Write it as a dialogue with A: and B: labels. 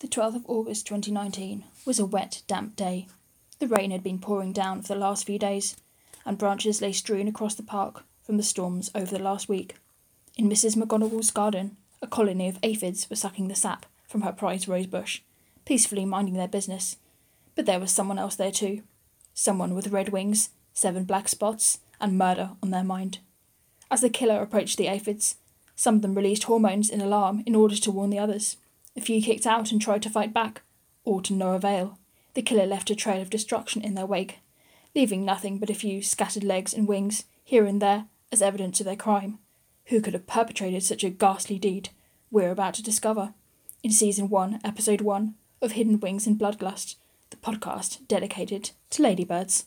A: The 12th of August 2019 was a wet, damp day. The rain had been pouring down for the last few days, and branches lay strewn across the park from the storms over the last week. In Mrs. McGonagall's garden, a colony of aphids were sucking the sap from her prized rose bush, peacefully minding their business. But there was someone else there too. Someone with red wings, seven black spots, and murder on their mind. As the killer approached the aphids, some of them released hormones in alarm in order to warn the others. A few kicked out and tried to fight back, all to no avail. The killer left a trail of destruction in their wake, leaving nothing but a few scattered legs and wings here and there as evidence of their crime. Who could have perpetrated such a ghastly deed? We're about to discover. In Season 1, Episode 1 of Hidden Wings and Bloodlust, the podcast dedicated to ladybirds.